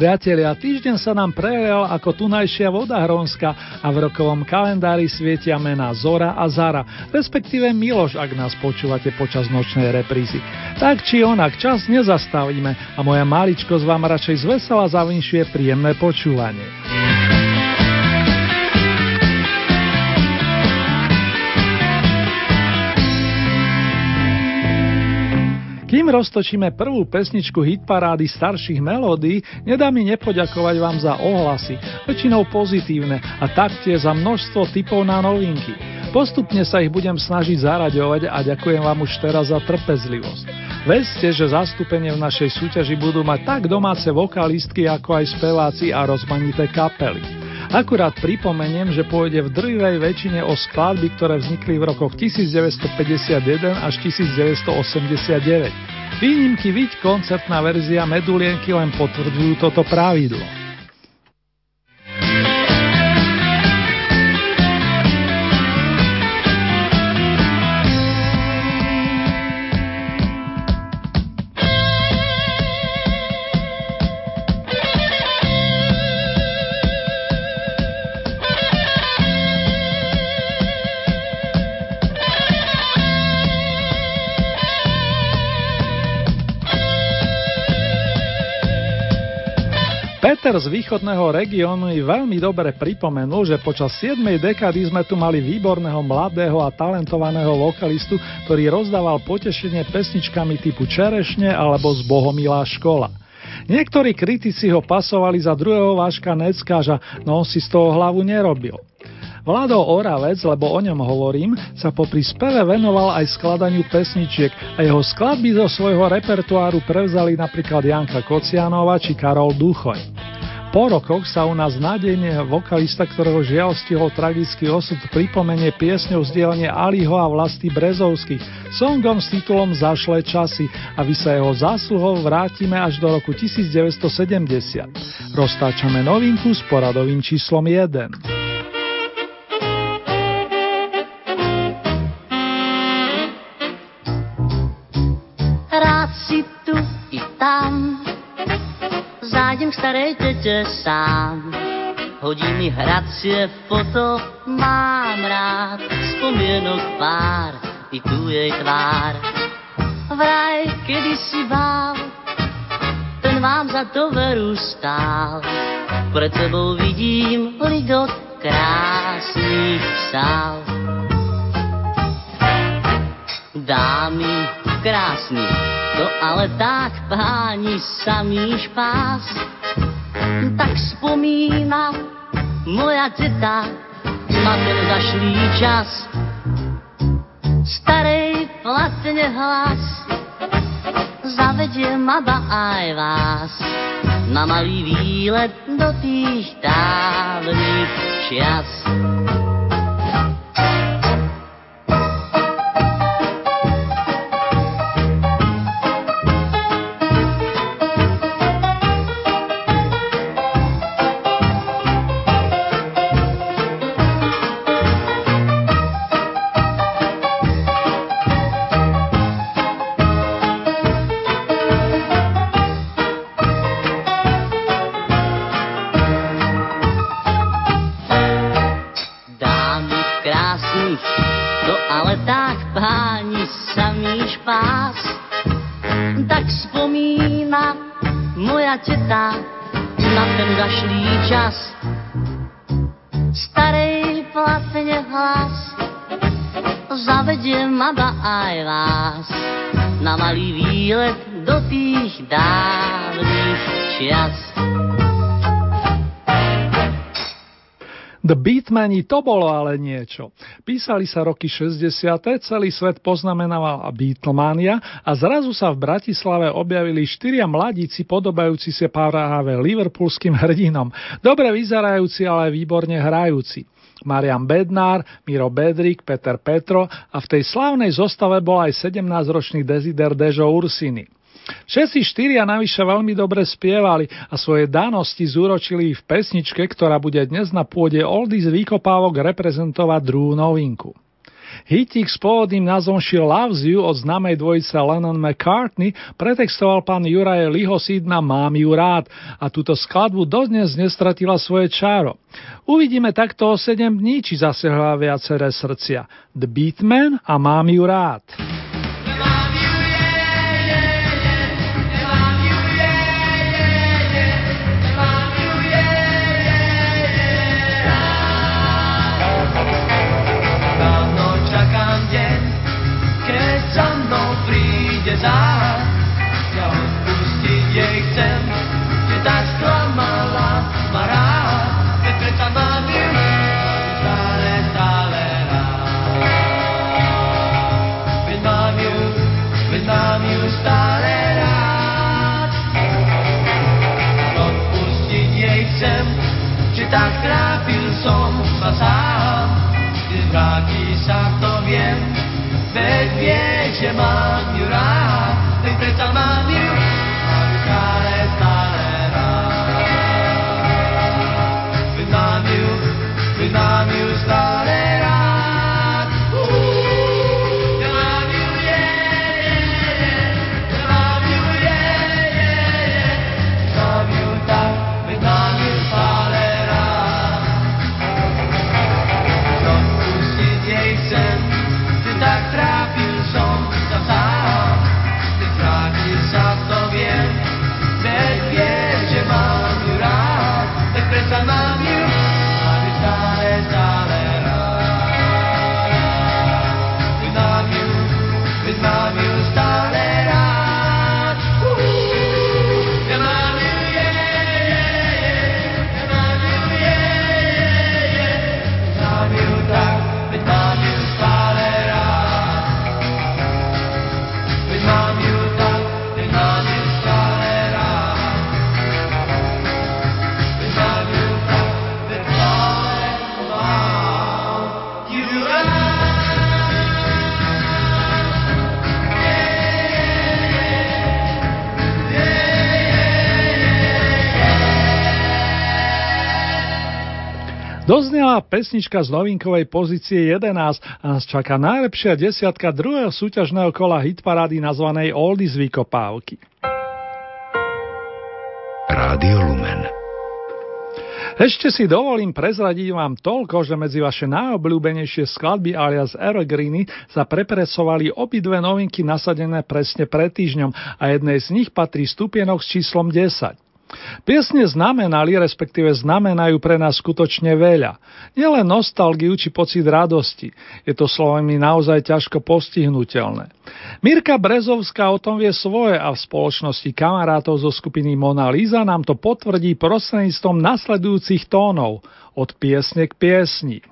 Priatelia, týždeň sa nám prejel ako tunajšia voda Hronska a v rokovom kalendári svietia mená Zora a Zara, respektíve Miloš, ak nás počúvate počas nočnej reprízy. Tak či onak, čas nezastavíme a moja maličkosť vám radšej zvesela zavinšuje príjemné počúvanie. Kým roztočíme prvú pesničku hitparády starších melódií, nedá mi nepoďakovať vám za ohlasy, väčšinou pozitívne a taktiež za množstvo typov na novinky. Postupne sa ich budem snažiť zaraďovať a ďakujem vám už teraz za trpezlivosť. Vedzte, že zastúpenie v našej súťaži budú mať tak domáce vokalistky, ako aj speváci a rozmanité kapely. Akurát pripomeniem, že pôjde v drvivej väčšine o skladby, ktoré vznikli v rokoch 1951 až 1989. Výnimky viď koncertná verzia Medulienky len potvrdzujú toto pravidlo. Peter z východného regiónu mi veľmi dobre pripomenul, že počas 7. dekady sme tu mali výborného mladého a talentovaného vokalistu, ktorý rozdával potešenie pesničkami typu Čerešne alebo z Bohomilá škola. Niektorí kritici ho pasovali za druhého váška Neckáža, no on si z toho hlavu nerobil. Vlado Oravec, lebo o ňom hovorím, sa popri speve venoval aj skladaniu pesničiek a jeho skladby zo svojho repertoáru prevzali napríklad Janka Kocianova či Karol Duchoj. Po rokoch sa u nás nádejne vokalista, ktorého žiaľ stihol tragický osud, pripomenie piesňou z dielne Aliho a vlasti Brezovských, songom s titulom Zašlé časy a sa jeho zásluhou vrátime až do roku 1970. Roztáčame novinku s poradovým číslom 1. zájdem k starej tete sám. Hodí mi hracie foto, mám rád spomienok pár, i tu jej tvár. Vraj, kedy si bál, ten vám za to veru stál. Pred sebou vidím ligot krásnych sál. Dámy krásny, to ale tak páni samý špás. Tak spomína moja teta na ten zašlý čas. Starej platne hlas zavedie maba aj vás na malý výlet do tých dávnych čias. The Beatmani to bolo ale niečo. Písali sa roky 60. celý svet poznamenával Beatlemania a zrazu sa v Bratislave objavili štyria mladíci podobajúci sa práve liverpoolským hrdinom. Dobre vyzerajúci, ale výborne hrajúci. Marian Bednár, Miro Bedrik, Peter Petro a v tej slavnej zostave bol aj 17-ročný Desider Dežo Ursini. Všetci štyria navyše veľmi dobre spievali a svoje danosti zúročili v pesničke, ktorá bude dnes na pôde Oldies výkopávok reprezentovať druhú novinku. Hitík s pôvodným názvom She Loves You od známej dvojice Lennon McCartney pretextoval pán Juraj Lihosid na Mám ju rád a túto skladbu dodnes nestratila svoje čáro. Uvidíme takto o 7 dní, či zase viaceré srdcia. The Beatman a Mám ju rád. mám ju rád. Doznela pesnička z novinkovej pozície 11 a nás čaká najlepšia desiatka druhého súťažného kola hitparády nazvanej Oldies Vykopávky. Rádio Lumen ešte si dovolím prezradiť vám toľko, že medzi vaše najobľúbenejšie skladby alias Evergreeny sa prepresovali obidve novinky nasadené presne pred týždňom a jednej z nich patrí stupienok s číslom 10. Piesne znamenali, respektíve znamenajú pre nás skutočne veľa. Nielen nostalgiu či pocit radosti. Je to slovami naozaj ťažko postihnutelné. Mirka Brezovská o tom vie svoje a v spoločnosti kamarátov zo skupiny Mona Lisa nám to potvrdí prostredníctvom nasledujúcich tónov od piesne k piesni.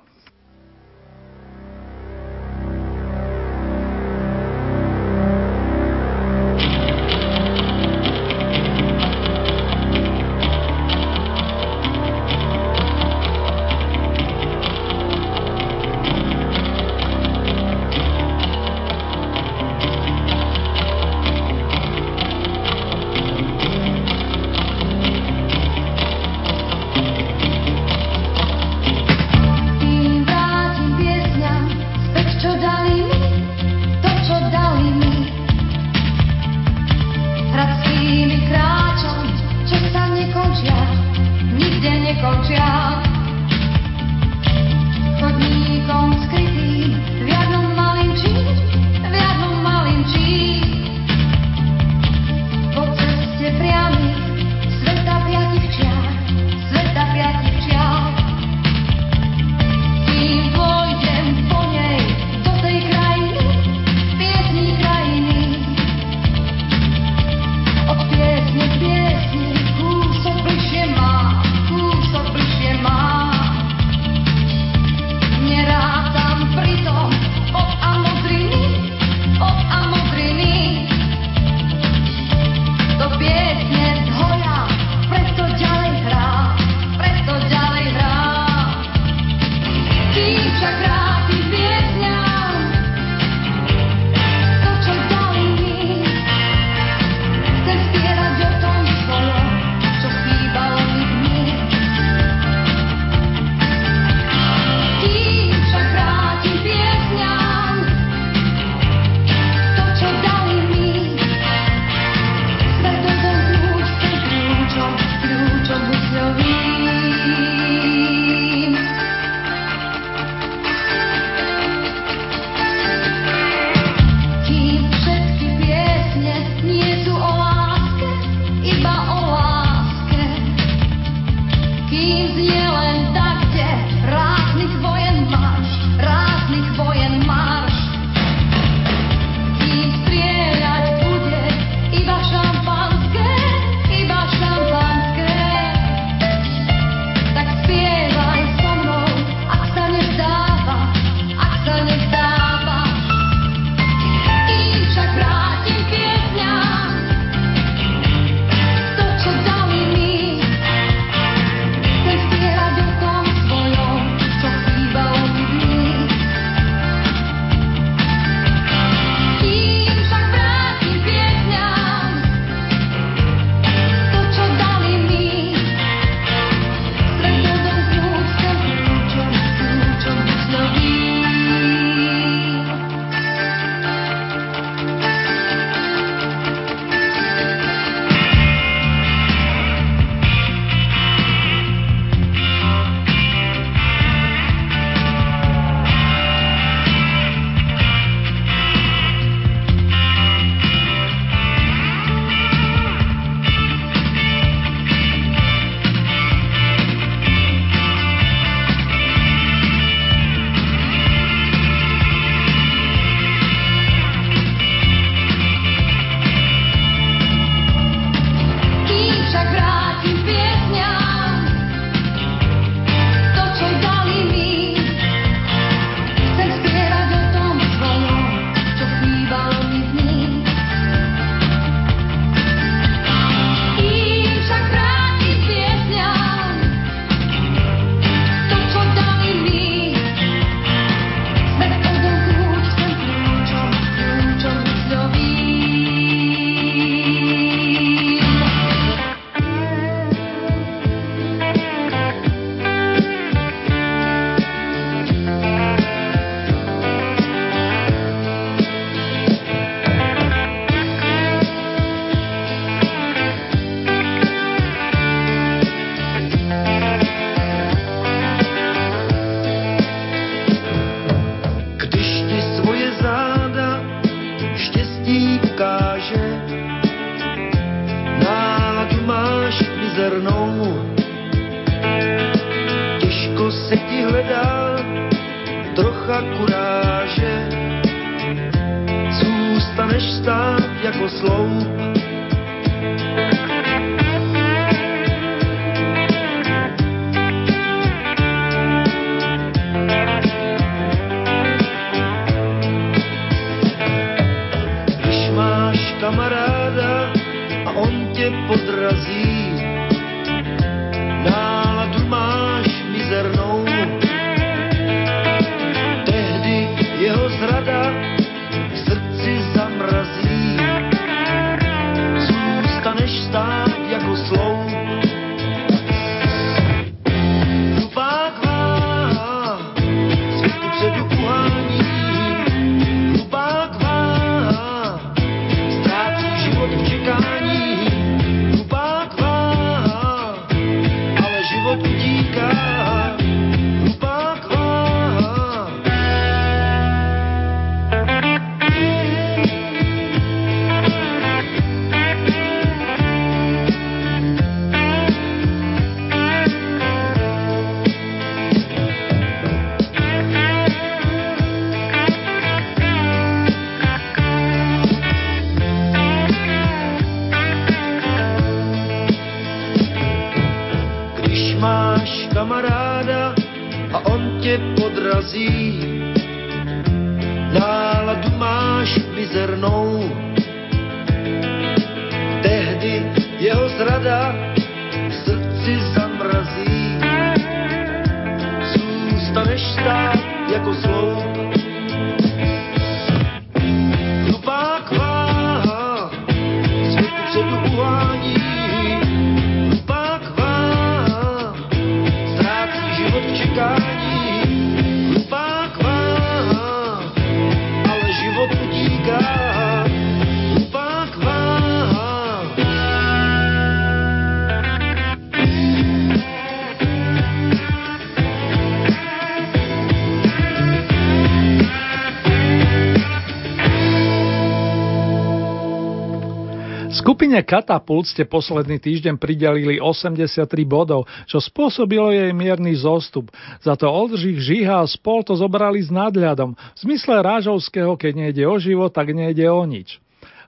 Skupine Katapult ste posledný týždeň pridelili 83 bodov, čo spôsobilo jej mierny zostup. Za to Oldřich Žiha a spol to zobrali s nadľadom. V zmysle Rážovského, keď nejde o život, tak nejde o nič.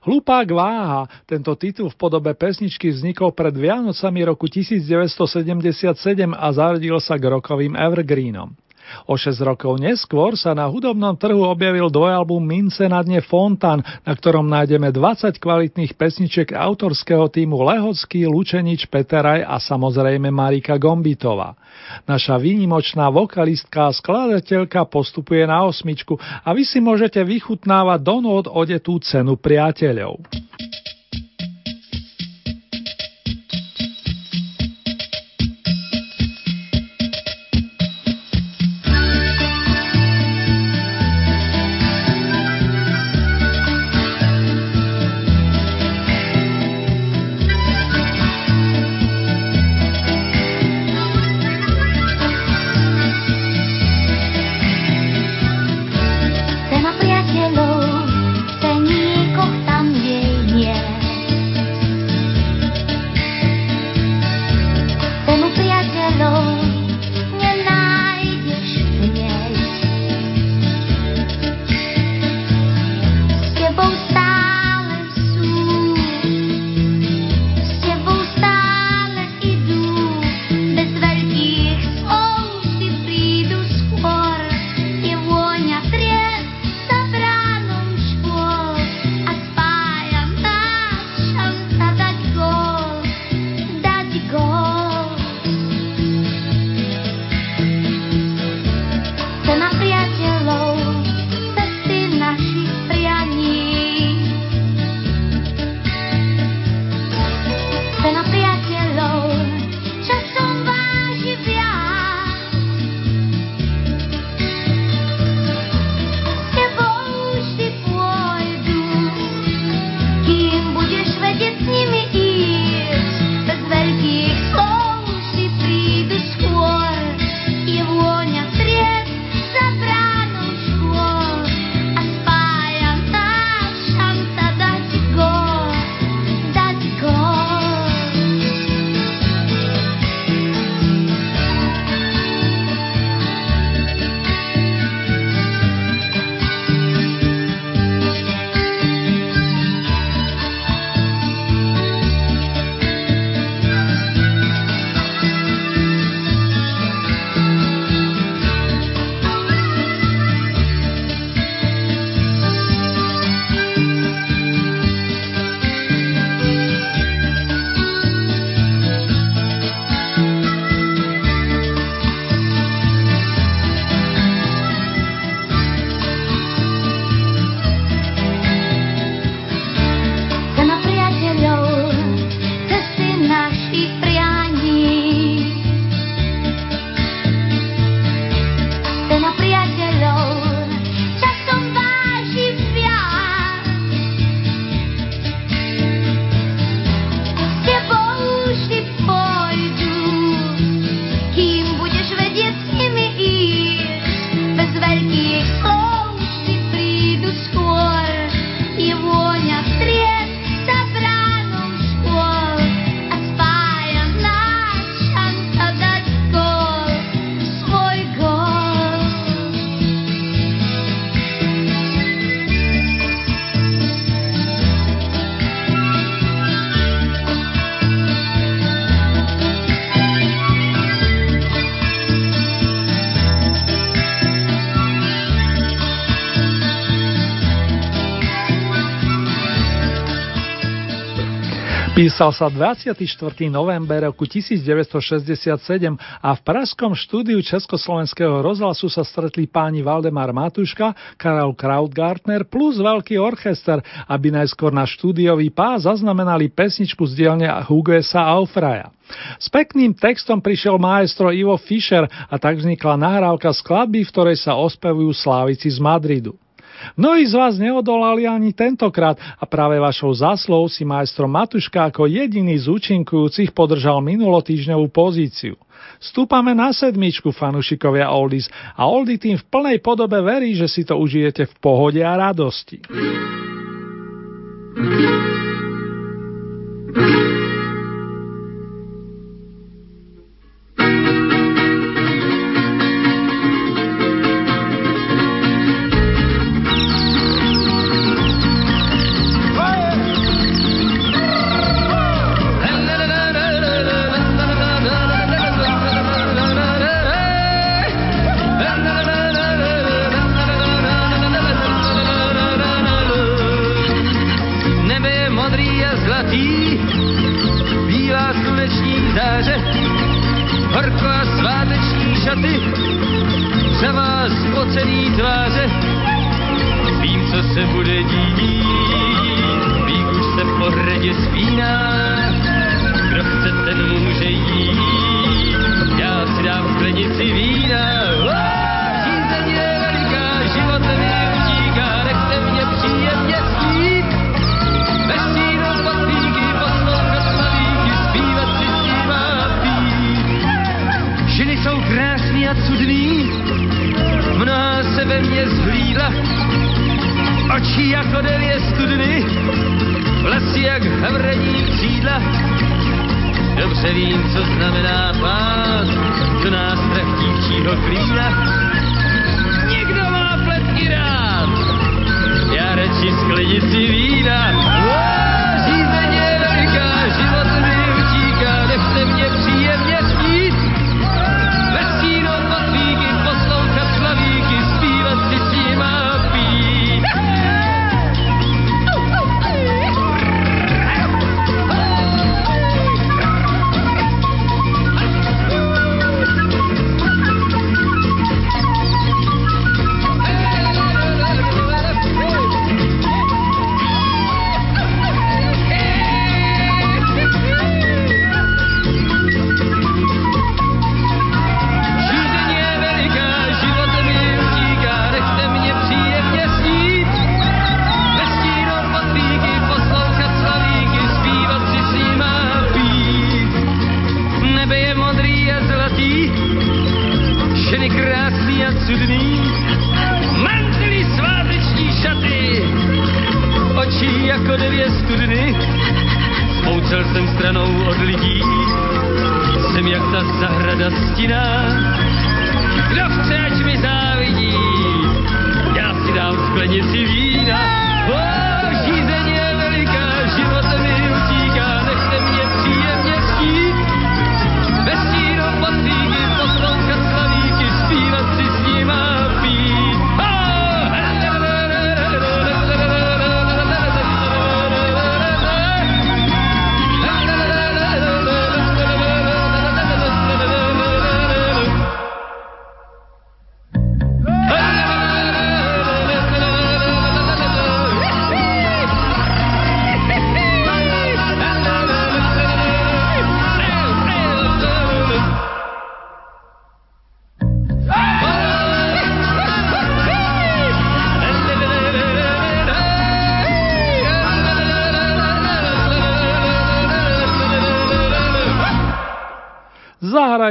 Hlupák váha, tento titul v podobe pesničky vznikol pred Vianocami roku 1977 a zaradil sa k rokovým evergreenom. O 6 rokov neskôr sa na hudobnom trhu objavil dvojalbum Mince na dne Fontan, na ktorom nájdeme 20 kvalitných pesničiek autorského týmu Lehocký, Lučenič, Peteraj a samozrejme Marika Gombitová. Naša výnimočná vokalistka a skladateľka postupuje na osmičku a vy si môžete vychutnávať do nód odetú cenu priateľov. Písal sa 24. november roku 1967 a v Pražskom štúdiu Československého rozhlasu sa stretli páni Valdemar Matuška, Karel Krautgartner plus veľký orchester, aby najskôr na štúdiový pás zaznamenali pesničku z dielne Hugesa Aufraja. S pekným textom prišiel maestro Ivo Fischer a tak vznikla nahrávka skladby, v ktorej sa ospevujú slávici z Madridu. Mnohí z vás neodolali ani tentokrát a práve vašou záslou si majstro Matuška ako jediný z účinkujúcich podržal minulotýždňovú pozíciu. Stúpame na sedmičku, fanúšikovia Oldies, a Oldy tým v plnej podobe verí, že si to užijete v pohode a radosti. thank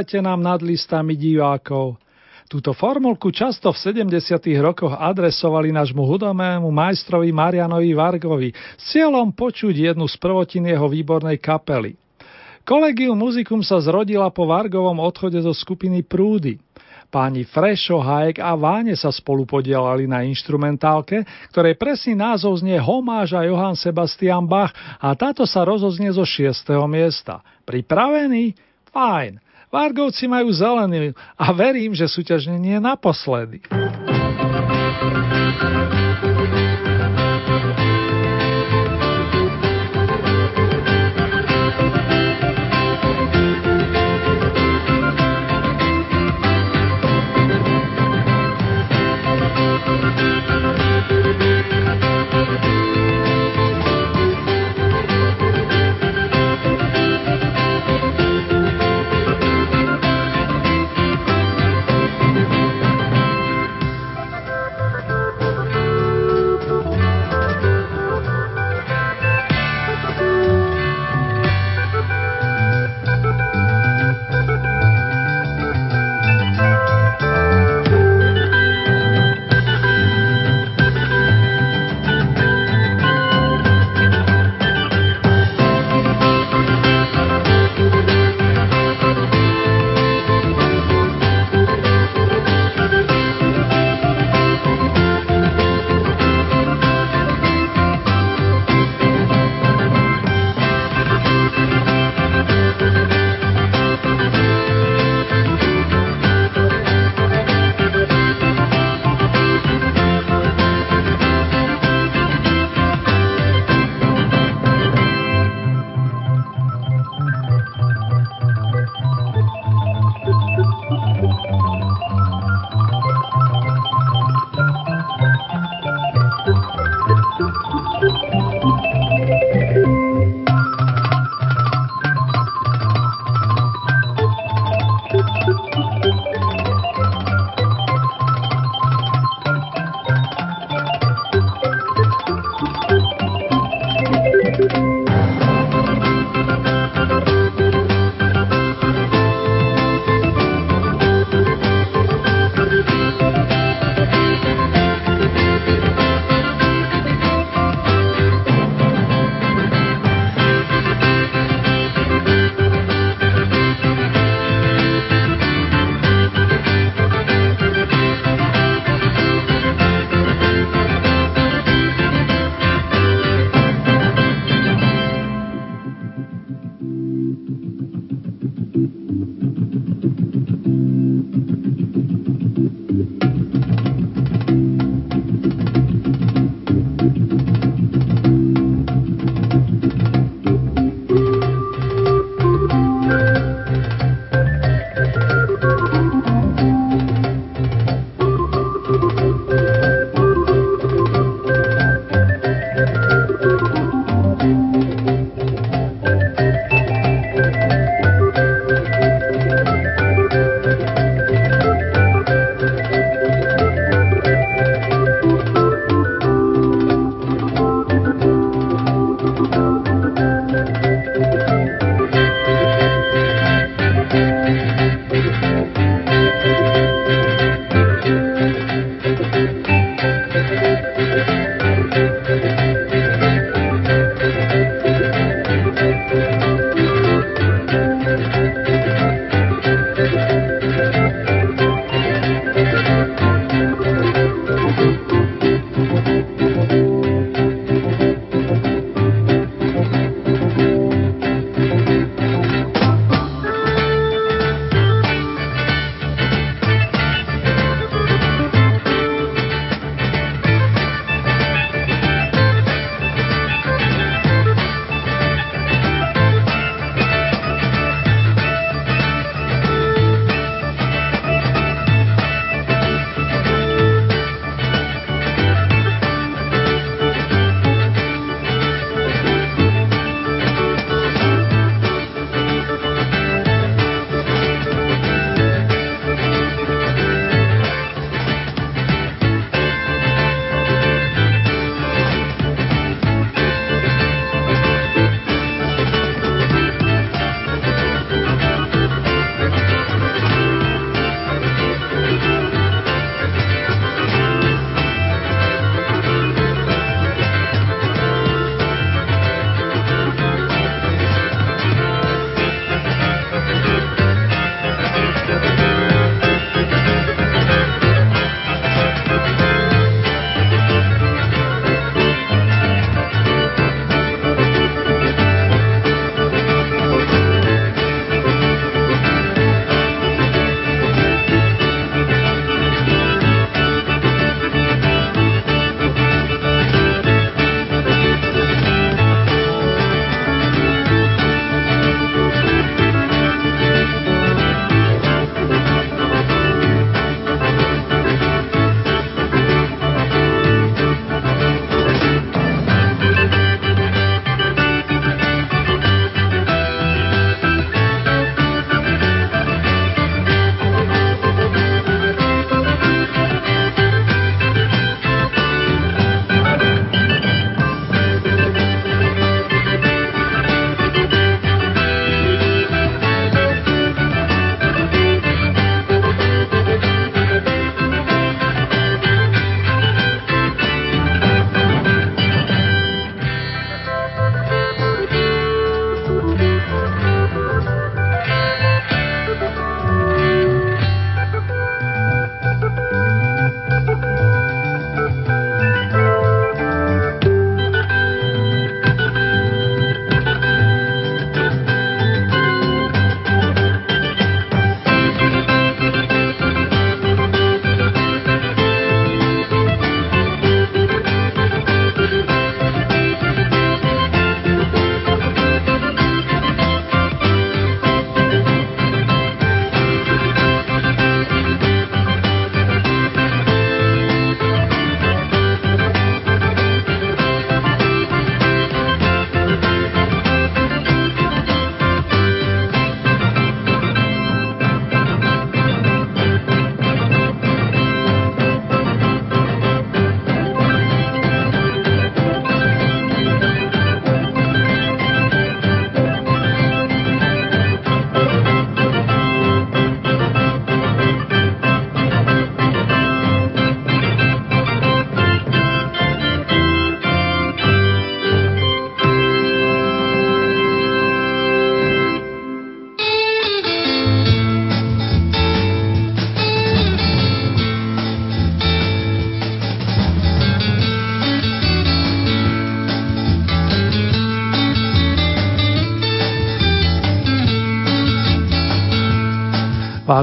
Zahrajte nám nad listami divákov. Túto formulku často v 70. rokoch adresovali nášmu hudobnému majstrovi Marianovi Vargovi s cieľom počuť jednu z prvotín jeho výbornej kapely. Kolegium Muzikum sa zrodila po Vargovom odchode zo skupiny Prúdy. Páni Frešo, Hajek a Váne sa spolu podielali na instrumentálke, ktorej presný názov znie Homáža Johann Sebastian Bach a táto sa rozoznie zo 6. miesta. Pripravený? Fajn. Vargovci majú zelenú a verím, že súťažne nie je naposledy. thank you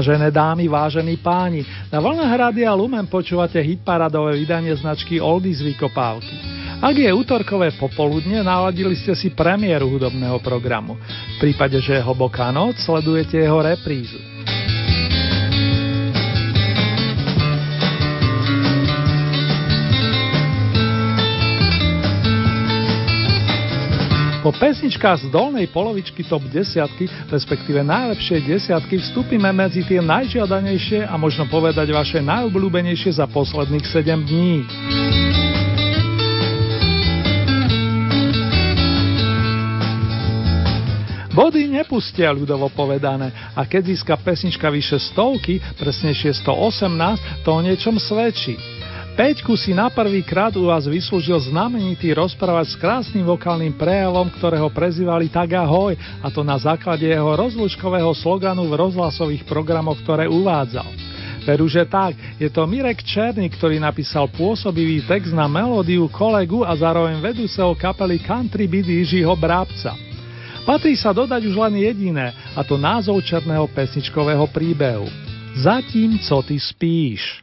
Vážené dámy, vážení páni, na vlnách Rádia Lumen počúvate hitparadové vydanie značky Oldies Vykopávky. Ak je útorkové popoludne, naladili ste si premiéru hudobného programu. V prípade, že je hlboká noc, sledujete jeho reprízu. Po pesničkách z dolnej polovičky top desiatky, respektíve najlepšie desiatky, vstúpime medzi tie najžiadanejšie a možno povedať vaše najobľúbenejšie za posledných 7 dní. Body nepustia ľudovo povedané a keď získa pesnička vyše stovky, presnejšie 118, to o niečom svedčí. Peťku si na prvý krát u vás vyslúžil znamenitý rozprávať s krásnym vokálnym prejavom, ktorého prezývali tak ahoj, a to na základe jeho rozlúčkového sloganu v rozhlasových programoch, ktoré uvádzal. Veru, že tak, je to Mirek Černý, ktorý napísal pôsobivý text na melódiu kolegu a zároveň vedúceho kapely Country Beat Jižího Brábca. Patrí sa dodať už len jediné, a to názov černého pesničkového príbehu. Zatím, co ty spíš.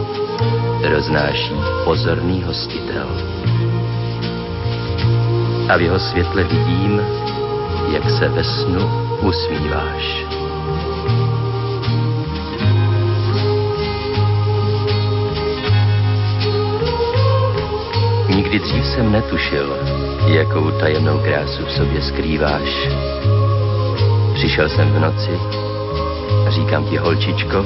roznáší pozorný hostitel. A v jeho světle vidím, jak se ve snu usmíváš. Nikdy dřív jsem netušil, jakou tajemnou krásu v sobě skrýváš. Přišel jsem v noci, říkám ti holčičko,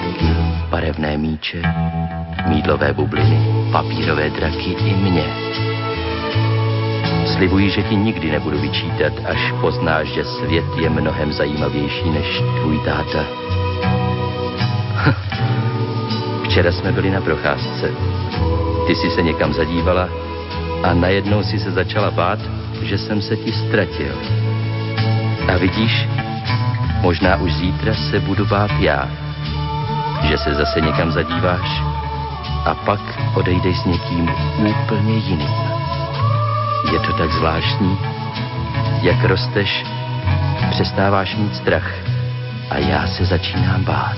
barevné míče, mídlové bubliny, papírové draky i mě. Slibuji, že ti nikdy nebudu vyčítat, až poznáš, že svět je mnohem zajímavější než tvůj táta. Včera jsme byli na procházce. Ty jsi se někam zadívala a najednou si se začala bát, že jsem se ti ztratil. A vidíš, možná už zítra se budu bát já, že se zase někam zadíváš a pak odejdeš s někým úplně jiným. Je to tak zvláštní, jak rosteš, přestáváš mít strach a já se začínám bát.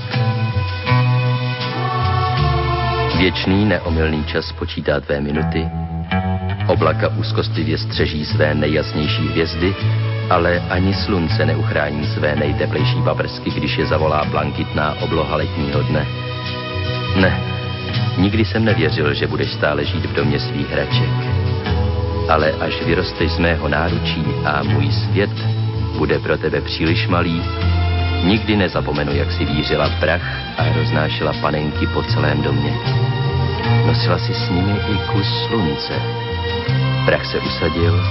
Věčný neomylný čas počítá tvé minuty, oblaka úzkostlivě střeží své nejjasnější hvězdy, ale ani slunce neuchrání své nejteplejší paprsky, když je zavolá blankitná obloha letního dne. Ne, nikdy jsem nevěřil, že budeš stále žít v domě svých hraček. Ale až vyrosteš z mého náručí a můj svět bude pro tebe příliš malý, nikdy nezapomenu, jak si vířila prach a roznášela panenky po celém domě. Nosila si s nimi i kus slunce. Prach se usadil,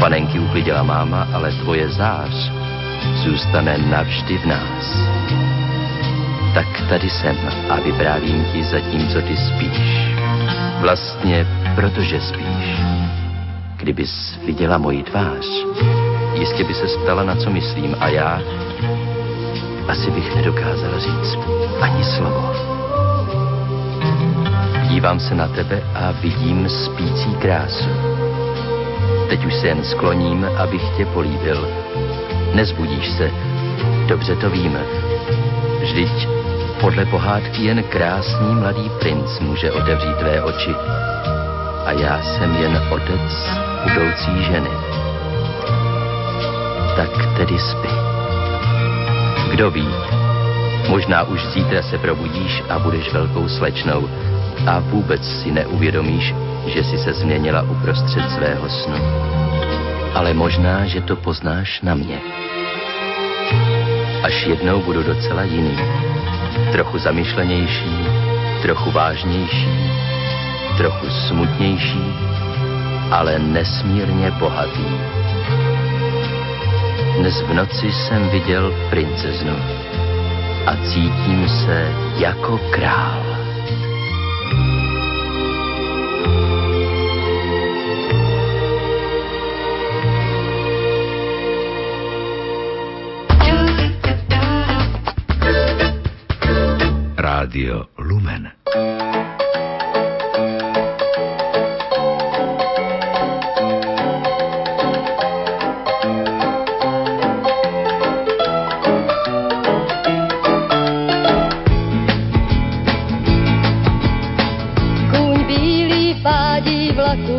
panenky uklidila máma, ale tvoje zář zůstane navždy v nás. Tak tady jsem a vyprávím ti zatímco ty spíš. Vlastně protože spíš. Kdybys viděla moji tvář, jistě by se ptala, na co myslím a já asi bych nedokázal říct ani slovo. Dívám se na tebe a vidím spící krásu. Teď už se jen skloním, abych tě políbil. Nezbudíš se, dobře to víme. Vždyť podle pohádky jen krásný mladý princ může otevřít tvé oči. A já jsem jen otec budoucí ženy. Tak tedy spí. Kdo ví, možná už zítra se probudíš a budeš velkou slečnou a vůbec si neuvědomíš, že si se změnila uprostřed svého snu. Ale možná, že to poznáš na mě. Až jednou budu docela jiný. Trochu zamyšlenější, trochu vážnější, trochu smutnější, ale nesmírně bohatý. Dnes v noci jsem viděl princeznu a cítím se jako král. Rádio Lumen. Kúň bílý pádí vlaku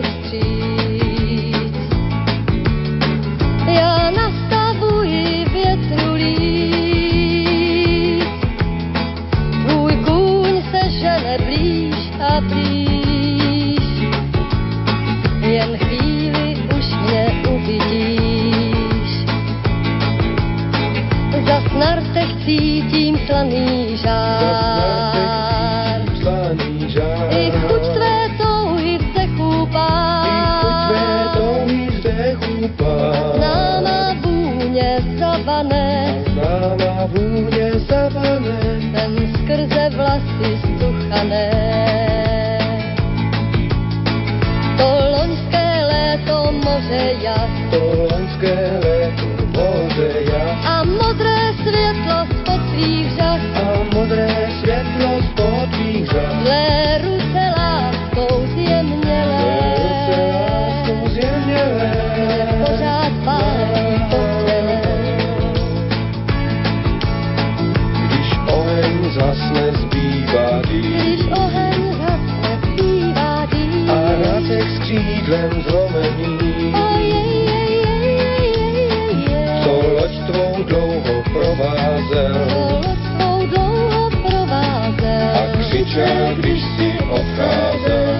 že když si odcházel.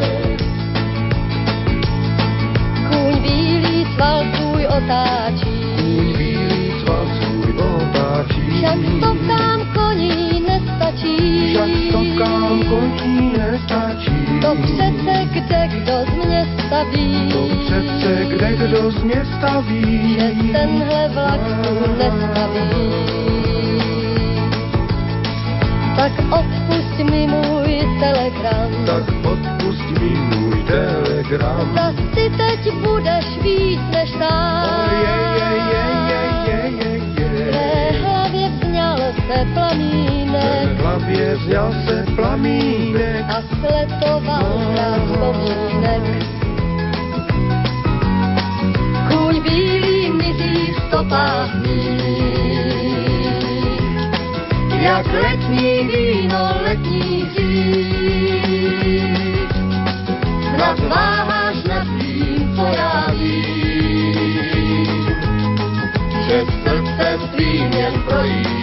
Kůň bílý cval tvůj otáčí, koní nestačí, však stovkám koní nestačí. To přece kde z města ví, přece kde kdo z města ví, tenhle vlak tu. Tak odpust mi můj telegram. Tak odpust mi můj telegram. tak ty teď budeš víc než sám. Oh, je, je, je, je, je, je, je. V hlavě vzňal se plamínek. V hlavě vzňal se plamínek. A sletoval oh. nás pomínek. Kůň bílý mizí v stopách mých. Jak letní víno letních umiem prejsť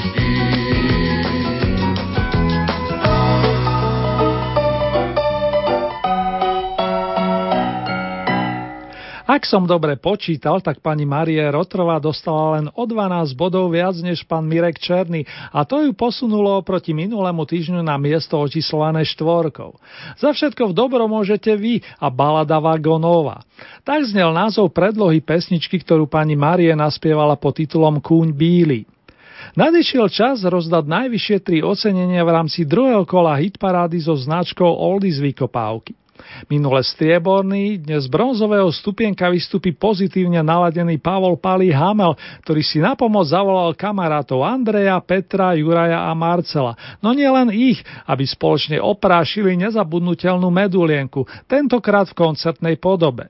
Ak som dobre počítal, tak pani Marie Rotrova dostala len o 12 bodov viac než pán Mirek Černý a to ju posunulo oproti minulému týždňu na miesto očíslované štvorkou. Za všetko v dobro môžete vy a balada Vagonova. Tak znel názov predlohy pesničky, ktorú pani Marie naspievala pod titulom Kúň bíly. Nadišiel čas rozdať najvyššie tri ocenenia v rámci druhého kola hitparády so značkou Oldies Vykopávky. Minule strieborný, dnes bronzového stupienka vystupí pozitívne naladený Pavol Palí Hamel, ktorý si na pomoc zavolal kamarátov Andreja, Petra, Juraja a Marcela. No nielen ich, aby spoločne oprášili nezabudnutelnú medulienku, tentokrát v koncertnej podobe.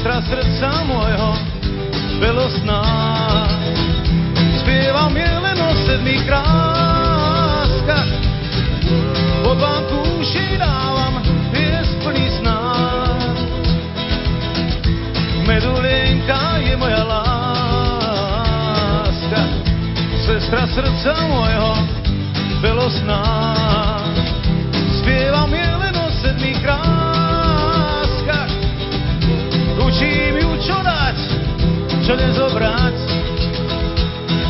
Sestra srdca môjho belosná. Spievam je len o sedmých kráskach, pod vám kúši dávam pies plný sná. Je moja láska, sestra srdca môjho belosná. Čo nezobrať,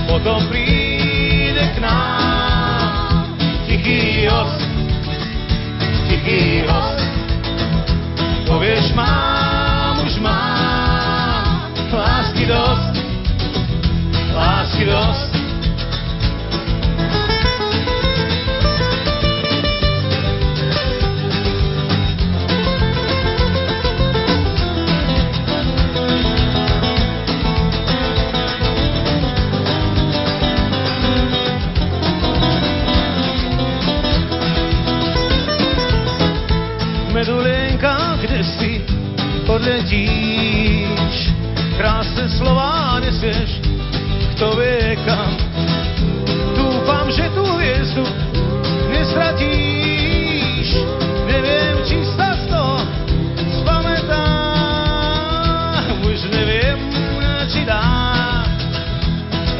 potom príde k nám tichý host, tichý host. Povieš, mám, už mám, lásky dosť, lásky dosť. Odletíš, krásne slova nesieš, kto vie kam. Dúfam, že tú hviezdu nestratíš, neviem, či sa z toho spamätám, už neviem, či dá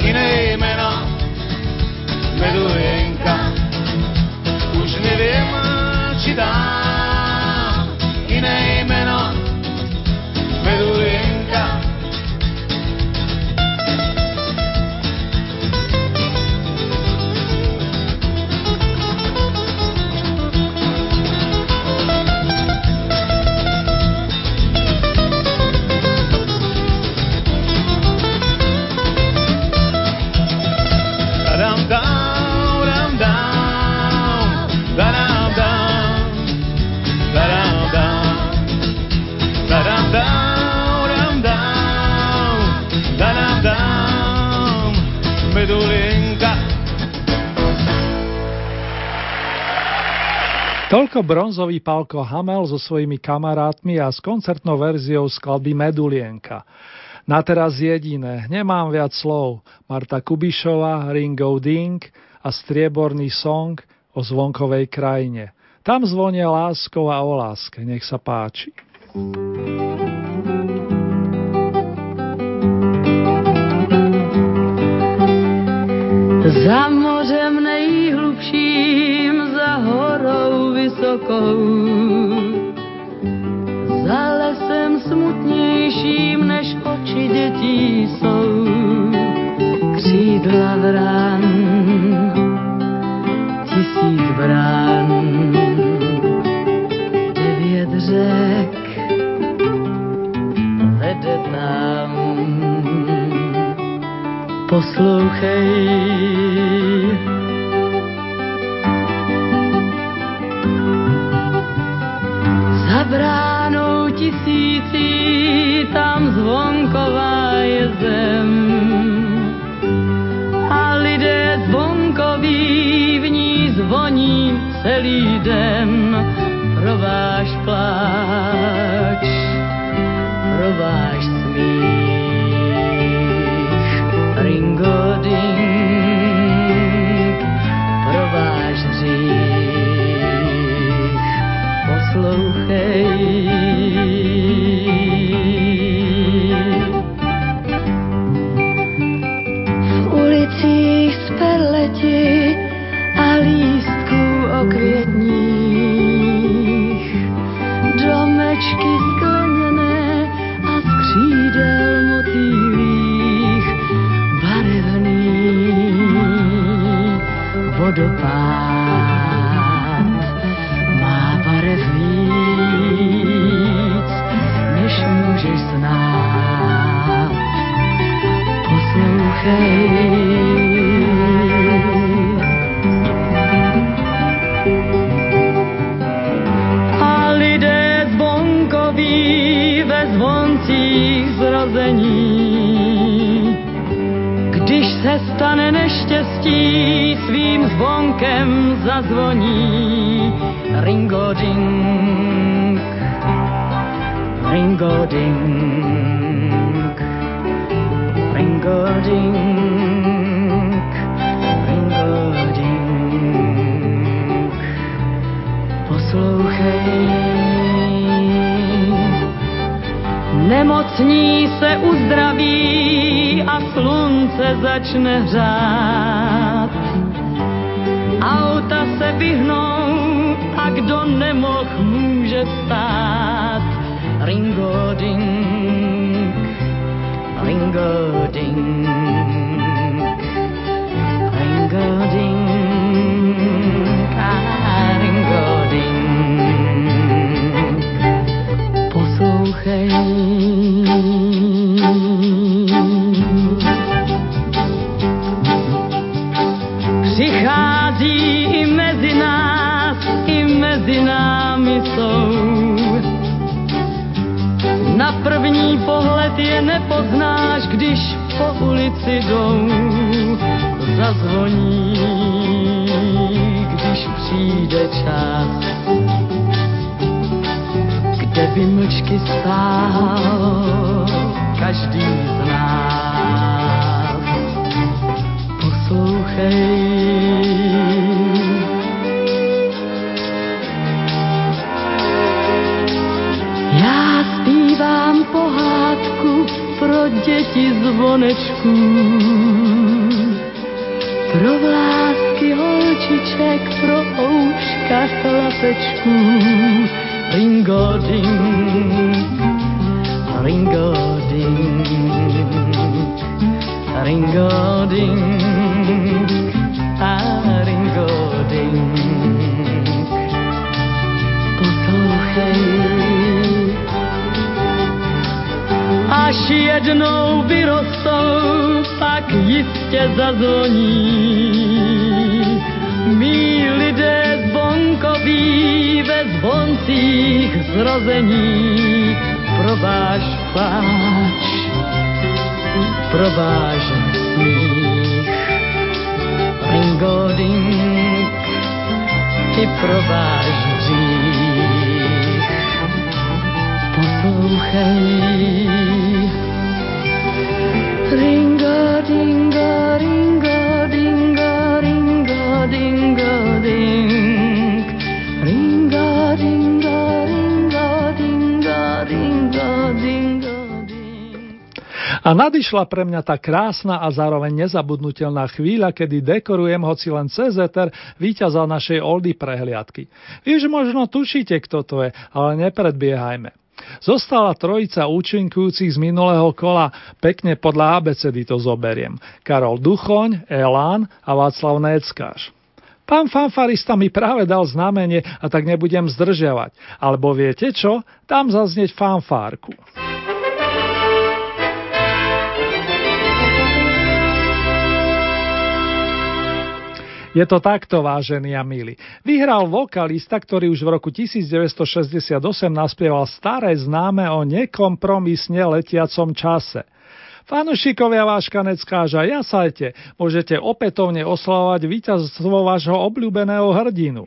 iné meno, medulienka, Toľko bronzový Pálko Hamel so svojimi kamarátmi a s koncertnou verziou skladby Medulienka. Na teraz jediné, nemám viac slov. Marta Kubišova, Ringo Ding a strieborný song o zvonkovej krajine. Tam zvonia láskou a o láske, nech sa páči. Za mořem horou vysokou, za lesem smutnějším, než oči dětí jsou, křídla vrán, tisíc brán, devět řek vede nám poslouchej. Bránou tisící tam zvonková je zem. A lidé zvonkoví v ní zvoní celý den. Pro váš pláč, pro váš vodopád má barev víc, než můžeš znát. Poslouchej, zvonkem zazvoní. Ringo ding, ringo ding, ringo ding. Poslouchej, Nemocní se uzdraví a slunce začne hřát. I pro nadišla pre mňa tá krásna a zároveň nezabudnutelná chvíľa, kedy dekorujem hoci len cez Ether víťaza našej oldy prehliadky. Vy už možno tušíte, kto to je, ale nepredbiehajme. Zostala trojica účinkujúcich z minulého kola, pekne podľa ABCD to zoberiem. Karol Duchoň, Elán a Václav Neckáš. Pán fanfarista mi práve dal znamenie a tak nebudem zdržiavať. Alebo viete čo? Tam zaznieť fanfárku. Je to takto, vážení a milí. Vyhral vokalista, ktorý už v roku 1968 naspieval staré známe o nekompromisne letiacom čase. Fanušikovia Váška Neckáža, jasajte, môžete opätovne oslavovať víťazstvo vášho obľúbeného hrdinu.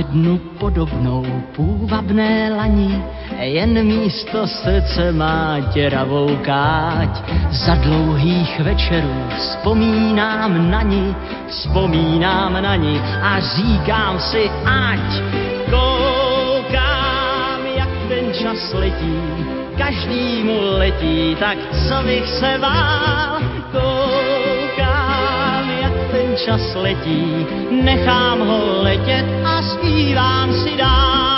Jednu podobnou půvabné lani, jen místo srdce má děravou káť. Za dlouhých večerů vzpomínám na ní, vzpomínám na ní a říkám si, ať koukám, jak ten čas letí, každýmu letí, tak co bych se bál, čas letí, nechám ho letět a zpívám si dál.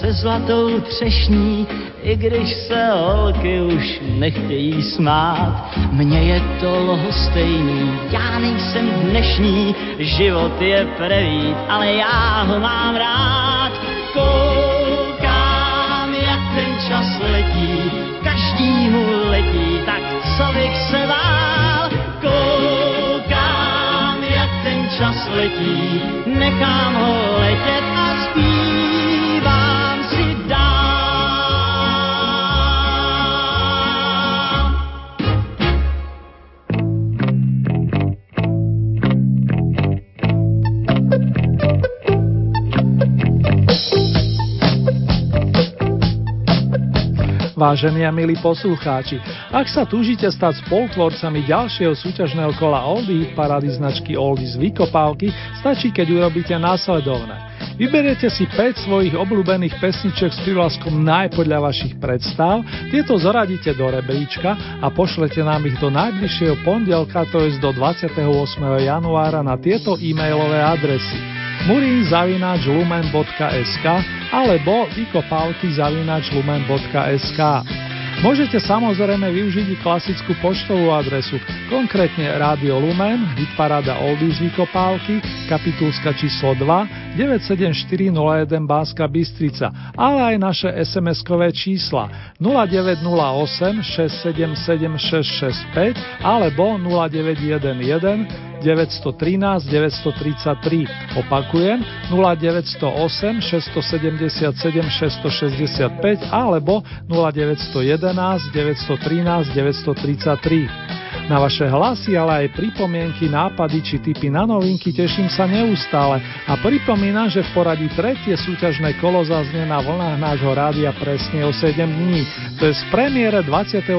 se zlatou třešní, i když se holky už nechtějí smát. Mně je to lhostejný, já nejsem dnešní, život je prevít, ale já ho mám rád. Koukám, jak ten čas letí, každýmu letí, tak co bych se bál. Koukám, jak ten čas letí, nechám ho letět Vážení a milí poslucháči, ak sa túžite stať spolutvorcami ďalšieho súťažného kola Oldie parády značky Oldies Vykopávky, stačí, keď urobíte následovné. Vyberiete si 5 svojich obľúbených pesniček s privlaskom naj podľa vašich predstav, tieto zoradíte do rebríčka a pošlete nám ich do najbližšieho pondelka, to je do 28. januára na tieto e-mailové adresy murinzavinačlumen.sk alebo vykopavky.lumen.sk Môžete samozrejme využiť klasickú poštovú adresu, konkrétne Rádio Lumen, Hitparada Oldies Vykopávky, kapitulska číslo 2, 97401 Báska Bystrica, ale aj naše SMS-kové čísla 0908 677 665 alebo 0911 913 933. Opakujem 0908 677 665 alebo 0911 913 933. Na vaše hlasy, ale aj pripomienky, nápady či typy na novinky teším sa neustále a pripomínam, že v poradí tretie súťažné kolo zaznie na vlnách nášho rádia presne o 7 dní. To je z premiére 29.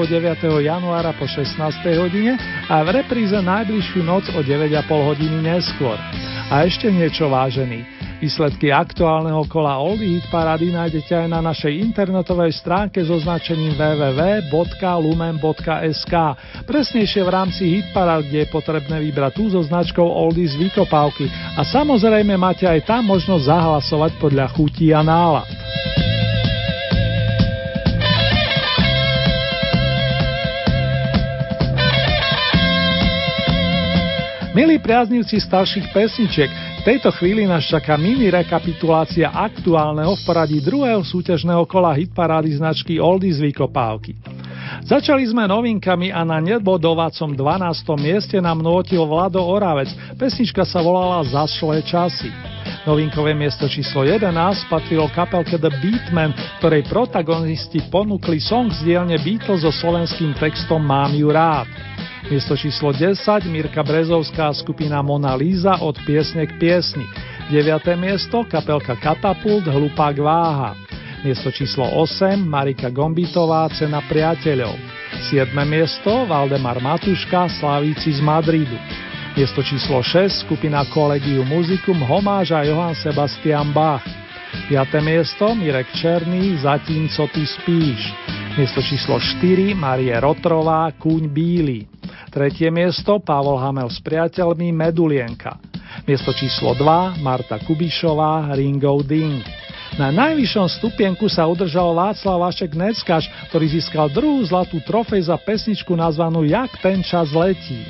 januára po 16. hodine a v repríze najbližšiu noc o 9,5 hodiny neskôr. A ešte niečo vážený. Výsledky aktuálneho kola Oldie Hit Parady nájdete aj na našej internetovej stránke so značením www.lumen.sk presnejšie v rámci Hit Parad, kde je potrebné vybrať tú so značkou Oldies Vykopávky a samozrejme máte aj tam možnosť zahlasovať podľa chutí a nálad. Milí priaznivci starších pesničiek, v tejto chvíli nás čaká mini rekapitulácia aktuálneho v poradí druhého súťažného kola hitparády značky Oldies Vykopávky. Začali sme novinkami a na nebodovacom 12. mieste nám nôtil Vlado Oravec. Pesnička sa volala Zašlé časy. Novinkové miesto číslo 11 patrilo kapelke The Beatmen, ktorej protagonisti ponúkli song z dielne Beatles so slovenským textom Mám ju rád. Miesto číslo 10 Mirka Brezovská skupina Mona Líza od piesne k piesni. 9. miesto kapelka Katapult Hlupák váha. Miesto číslo 8 Marika Gombitová Cena priateľov. 7. miesto Valdemar Matuška Slavíci z Madridu. Miesto číslo 6 skupina Collegium Musicum Homáž Johann Sebastian Bach. 5. miesto Mirek Černý Zatím, co ty spíš. Miesto číslo 4 Marie Rotrová Kúň bíly. Tretie miesto Pavol Hamel s priateľmi Medulienka. Miesto číslo 2 Marta Kubišová Ringo Ding. Na najvyššom stupienku sa udržal Václav Vašek Neckaš, ktorý získal druhú zlatú trofej za pesničku nazvanú Jak ten čas letí.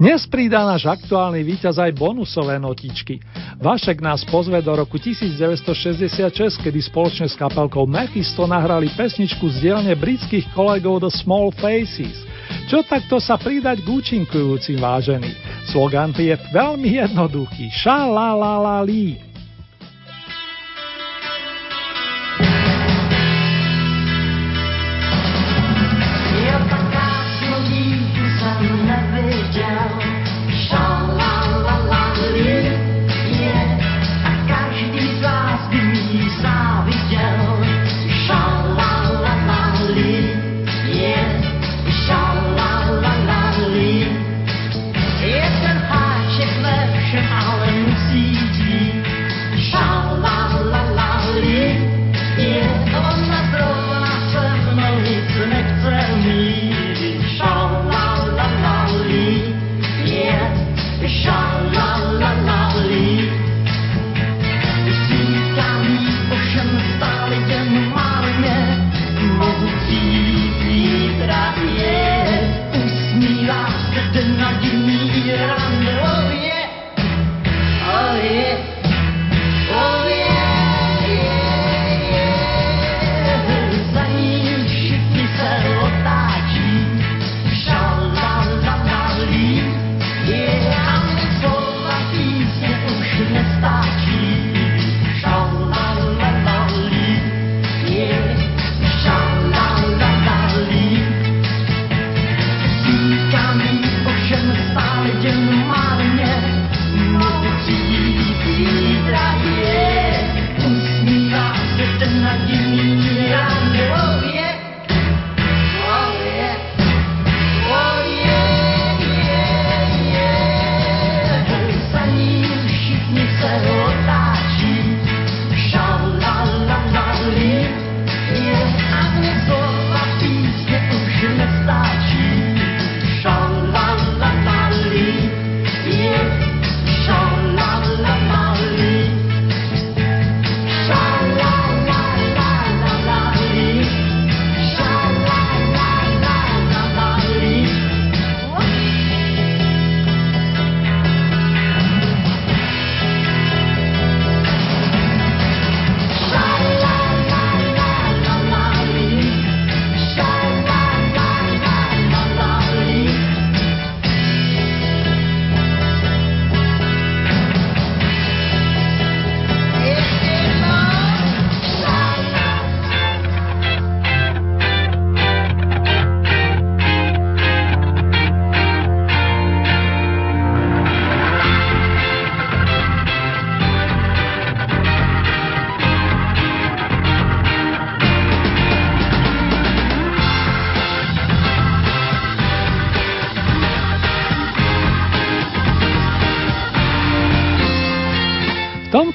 Dnes pridá náš aktuálny víťaz aj bonusové notičky. Vašek nás pozve do roku 1966, kedy spoločne s kapelkou Mephisto nahrali pesničku z dielne britských kolegov The Small Faces. Čo takto sa pridať k účinkujúcim vážený? Slogan je veľmi jednoduchý. Ša la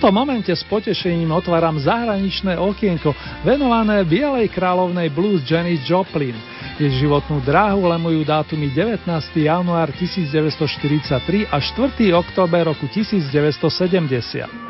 tomto momente s potešením otváram zahraničné okienko venované Bielej kráľovnej blues Janis Joplin. Jej životnú dráhu lemujú dátumy 19. január 1943 a 4. október roku 1970.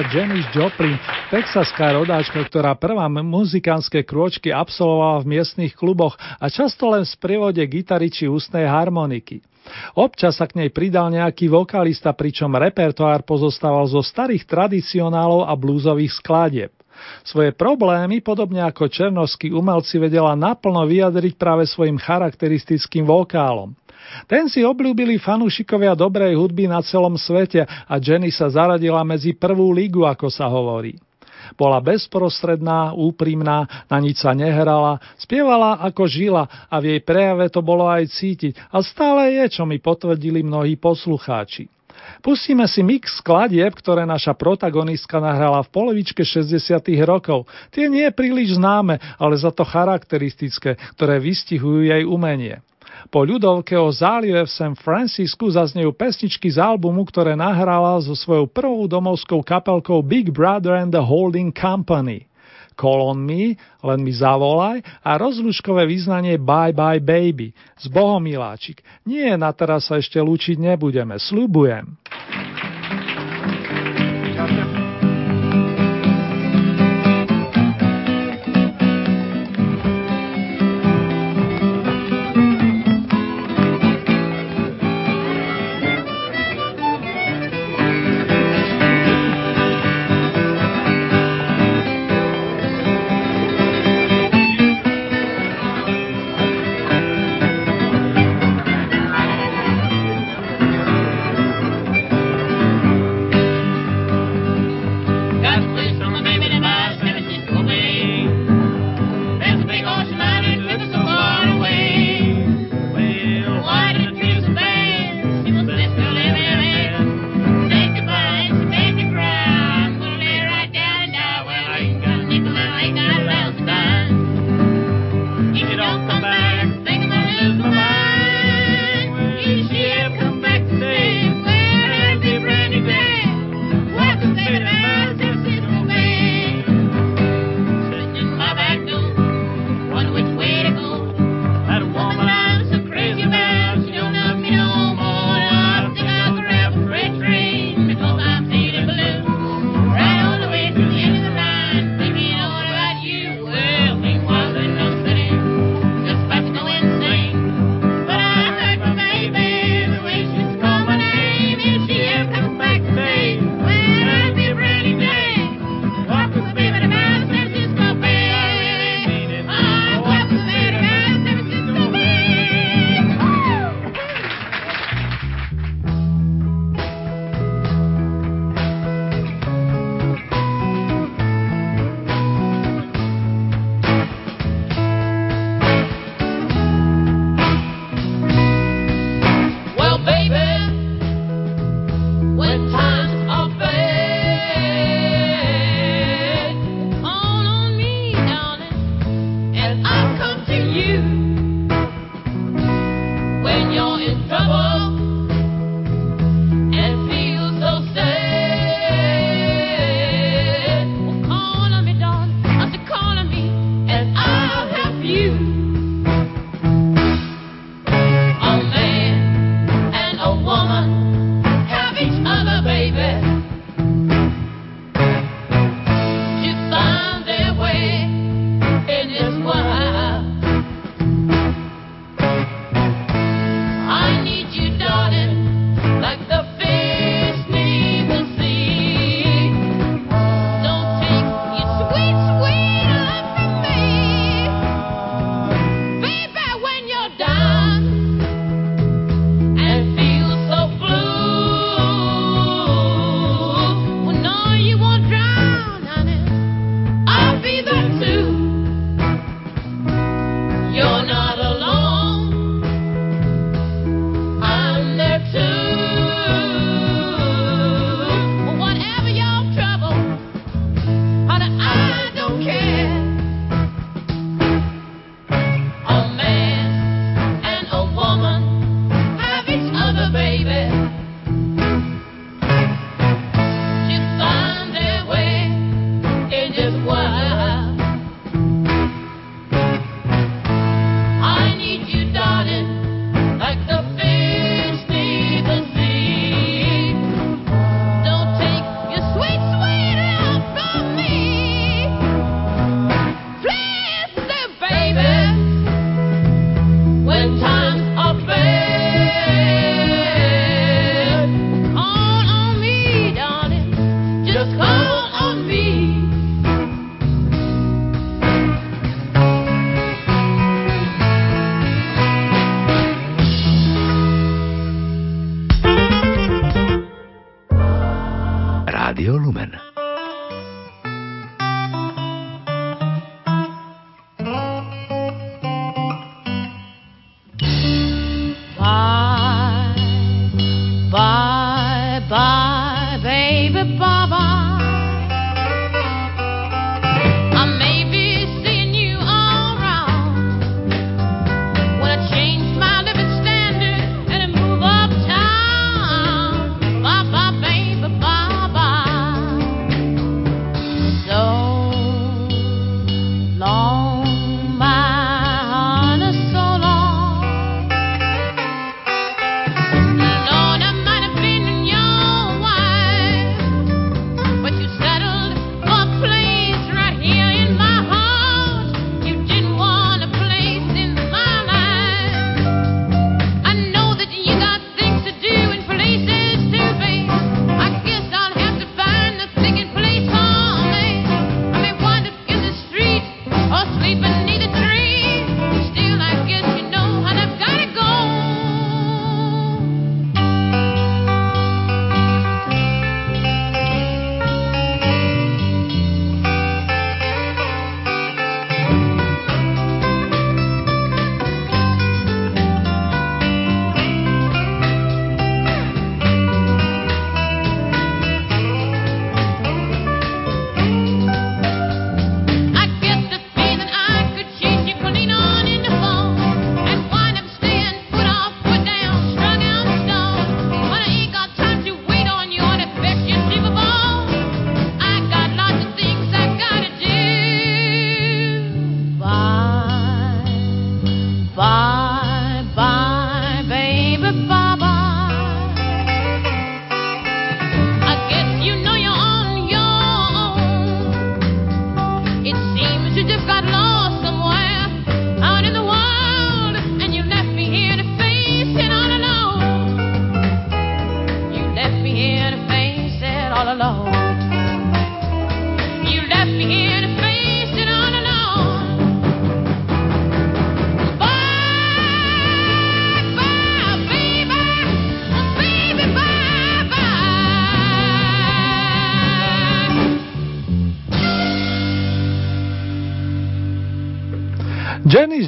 mladá Janis Joplin, texaská rodáčka, ktorá prvá muzikánske krôčky absolvovala v miestnych kluboch a často len v sprievode gitary či ústnej harmoniky. Občas sa k nej pridal nejaký vokalista, pričom repertoár pozostával zo starých tradicionálov a blúzových skladieb. Svoje problémy, podobne ako černovskí umelci, vedela naplno vyjadriť práve svojim charakteristickým vokálom. Ten si obľúbili fanúšikovia dobrej hudby na celom svete a Jenny sa zaradila medzi prvú lígu, ako sa hovorí. Bola bezprostredná, úprimná, na nič sa nehrala, spievala ako žila a v jej prejave to bolo aj cítiť a stále je, čo mi potvrdili mnohí poslucháči. Pustíme si mix skladieb, ktoré naša protagonistka nahrala v polovičke 60. rokov. Tie nie príliš známe, ale za to charakteristické, ktoré vystihujú jej umenie. Po ľudovke o zálive v San Francisku zaznejú pesničky z albumu, ktoré nahrala so svojou prvou domovskou kapelkou Big Brother and the Holding Company. Me, len mi zavolaj a rozluškové význanie Bye Bye Baby z Bohomiláčik. Nie, na teraz sa ešte lúčiť nebudeme, slubujem.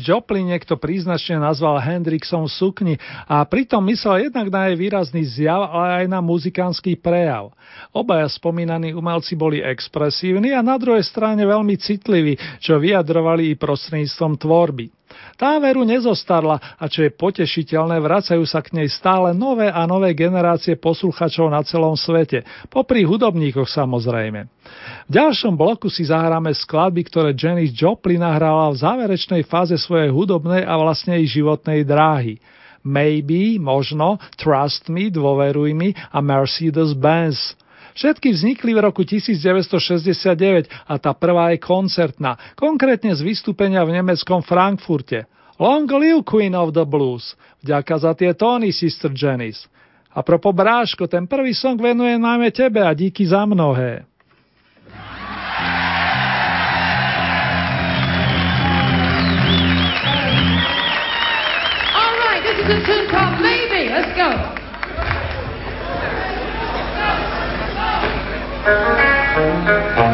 Joplin niekto príznačne nazval Hendrixom v sukni a pritom myslel jednak na jej výrazný zjav, ale aj na muzikánsky prejav. Obaja spomínaní umelci boli expresívni a na druhej strane veľmi citliví, čo vyjadrovali i prostredníctvom tvorby. Tá veru nezostarla a čo je potešiteľné, vracajú sa k nej stále nové a nové generácie posluchačov na celom svete, popri hudobníkoch samozrejme. V ďalšom bloku si zahráme skladby, ktoré Janis Joplin nahrala v záverečnej fáze svojej hudobnej a vlastne jej životnej dráhy. Maybe, možno, Trust Me, Dôveruj mi a Mercedes-Benz. Všetky vznikli v roku 1969 a tá prvá je koncertná, konkrétne z vystúpenia v nemeckom Frankfurte. Long live Queen of the Blues. Vďaka za tie tóny, Sister Janice. A propo Bráško, ten prvý song venuje najmä tebe a díky za mnohé. All right, this is a tune called Maybe. Let's go. Thank you.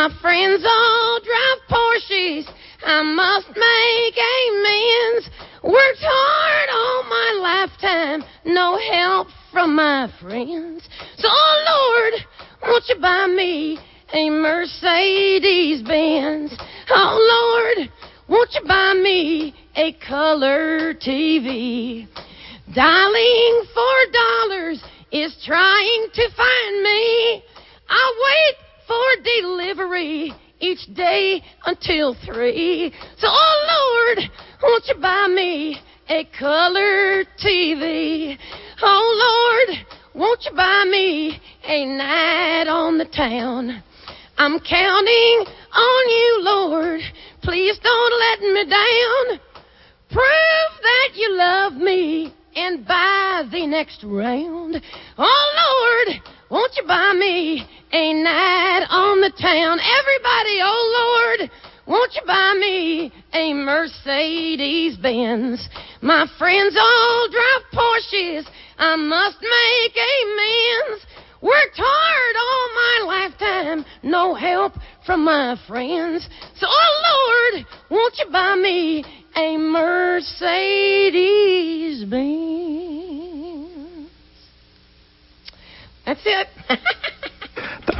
My friends all drive Porsches. I must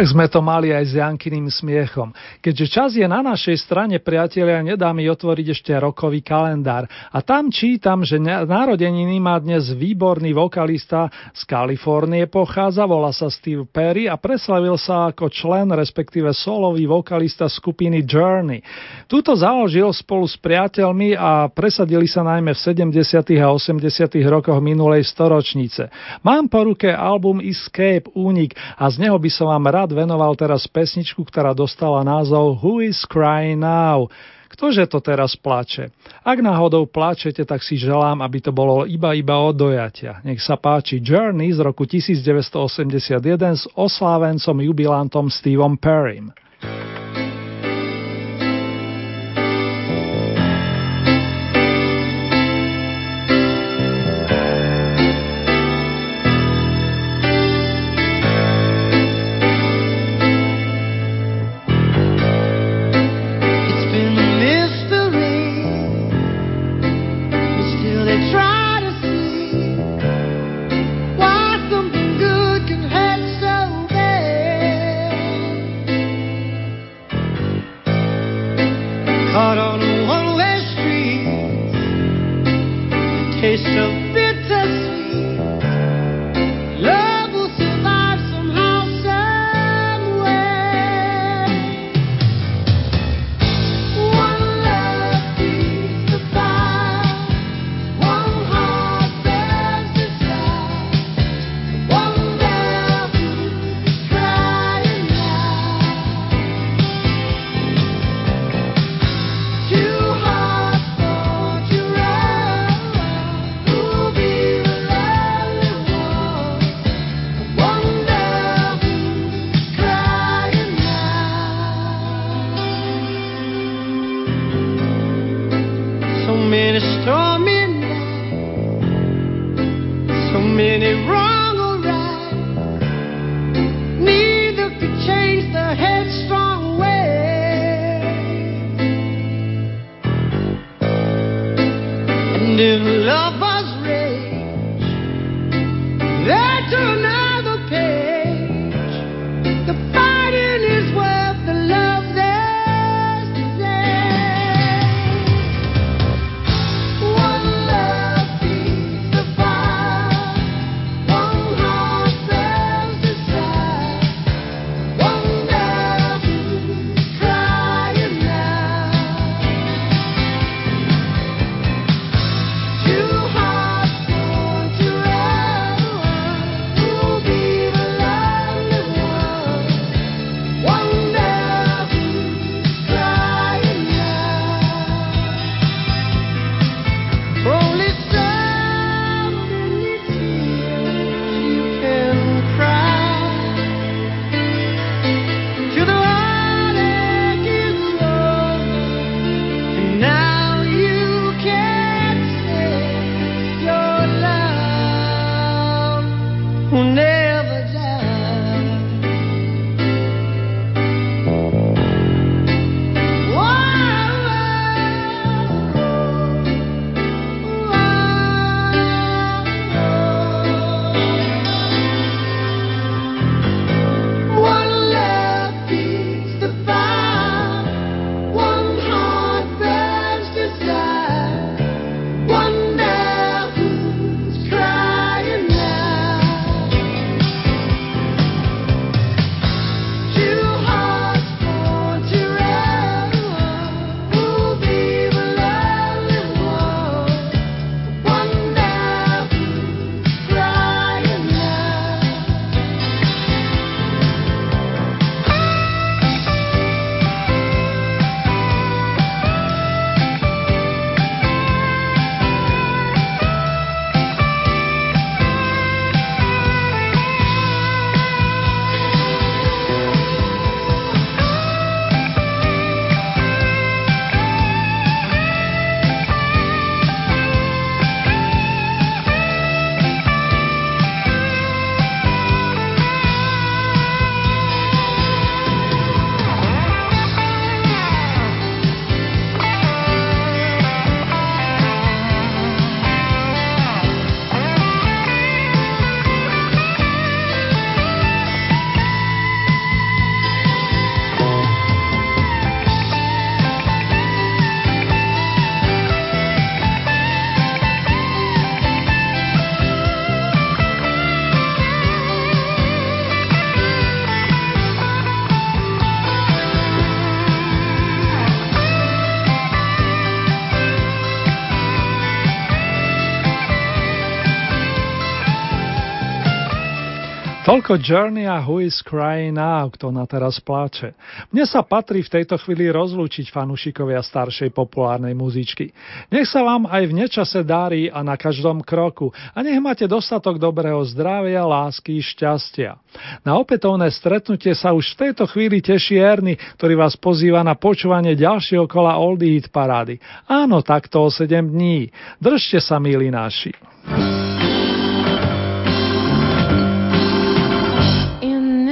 Tak sme to mali aj s Jankyným smiechom. Keďže čas je na našej strane, priatelia, nedá mi otvoriť ešte rokový kalendár. A tam čítam, že narodeniny má dnes výborný vokalista z Kalifornie, pochádza, volá sa Steve Perry a preslavil sa ako člen, respektíve solový vokalista skupiny Journey. Tuto založil spolu s priateľmi a presadili sa najmä v 70. a 80. rokoch minulej storočnice. Mám po ruke album Escape, Únik a z neho by som vám rád rád venoval teraz pesničku, ktorá dostala názov Who is Crying Now? Ktože to teraz plače? Ak náhodou plačete, tak si želám, aby to bolo iba iba od dojatia. Nech sa páči Journey z roku 1981 s oslávencom jubilantom Steveom Perrym. Toľko Journey a Who is Crying Now, kto na teraz pláče. Mne sa patrí v tejto chvíli rozlúčiť fanúšikovia staršej populárnej muzičky. Nech sa vám aj v nečase darí a na každom kroku a nech máte dostatok dobrého zdravia, lásky, šťastia. Na opätovné stretnutie sa už v tejto chvíli teší Erny, ktorý vás pozýva na počúvanie ďalšieho kola Oldie Hit parády. Áno, takto o 7 dní. Držte sa, milí naši.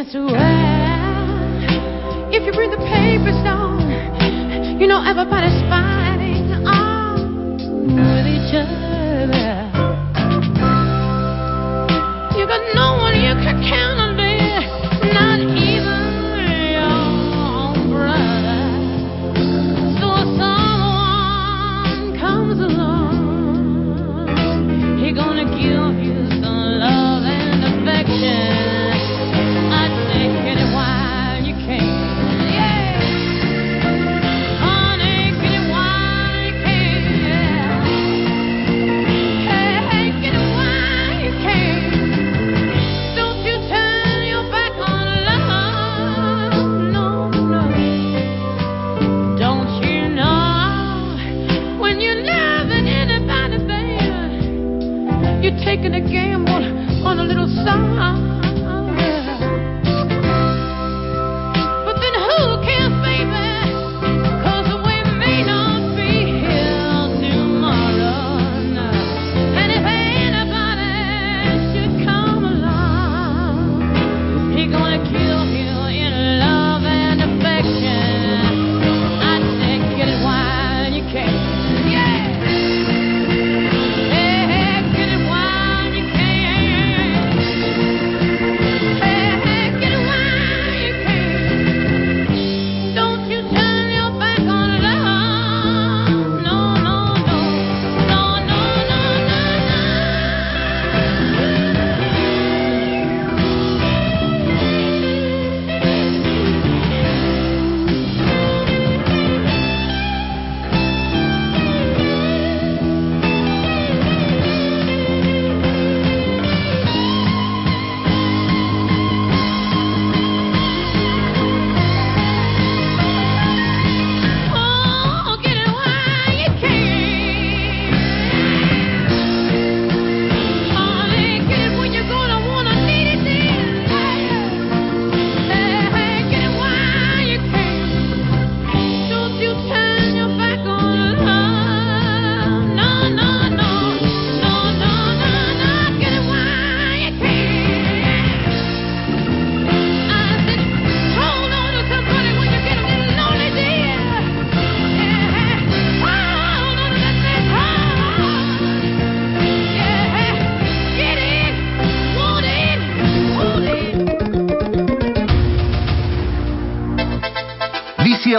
get to if you read the papers down, you know everybody's fighting on with each other.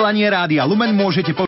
Vysielanie Rádia. Lumen môžete